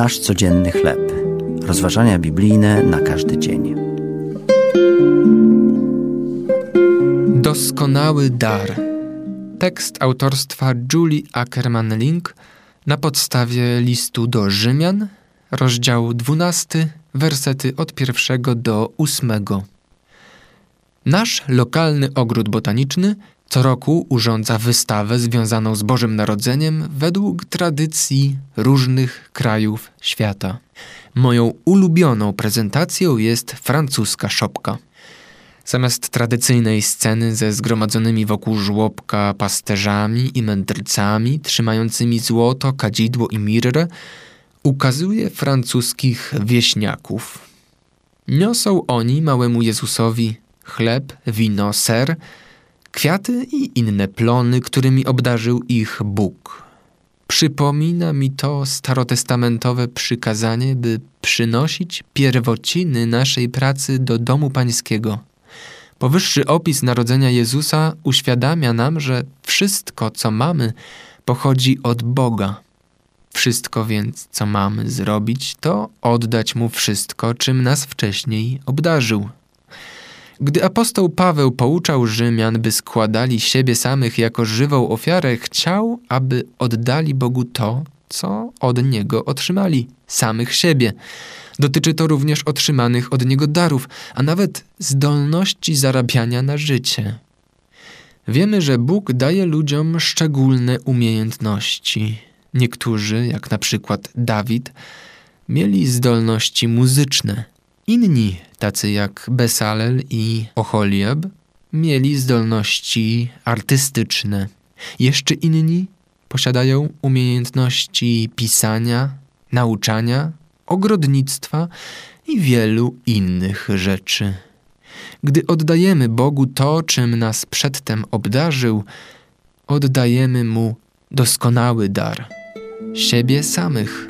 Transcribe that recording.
Nasz codzienny chleb. Rozważania biblijne na każdy dzień. Doskonały dar. Tekst autorstwa Julie Ackerman-Link na podstawie listu do Rzymian, rozdział 12, wersety od pierwszego do ósmego. Nasz lokalny ogród botaniczny co roku urządza wystawę związaną z Bożym Narodzeniem według tradycji różnych krajów świata. Moją ulubioną prezentacją jest francuska szopka. Zamiast tradycyjnej sceny ze zgromadzonymi wokół żłobka pasterzami i mędrcami trzymającymi złoto, kadzidło i mirrę, ukazuje francuskich wieśniaków. Niosą oni małemu Jezusowi chleb, wino, ser, kwiaty i inne plony, którymi obdarzył ich Bóg. Przypomina mi to starotestamentowe przykazanie, by przynosić pierwociny naszej pracy do domu pańskiego. Powyższy opis narodzenia Jezusa uświadamia nam, że wszystko, co mamy, pochodzi od Boga. Wszystko więc, co mamy zrobić, to oddać Mu wszystko, czym nas wcześniej obdarzył. Gdy apostoł Paweł pouczał Rzymian, by składali siebie samych jako żywą ofiarę, chciał, aby oddali Bogu to, co od Niego otrzymali samych siebie. Dotyczy to również otrzymanych od Niego darów, a nawet zdolności zarabiania na życie. Wiemy, że Bóg daje ludziom szczególne umiejętności. Niektórzy, jak na przykład Dawid, mieli zdolności muzyczne. Inni, tacy jak Besalel i Oholiab, mieli zdolności artystyczne. Jeszcze inni posiadają umiejętności pisania, nauczania, ogrodnictwa i wielu innych rzeczy. Gdy oddajemy Bogu to, czym nas przedtem obdarzył, oddajemy Mu doskonały dar siebie samych.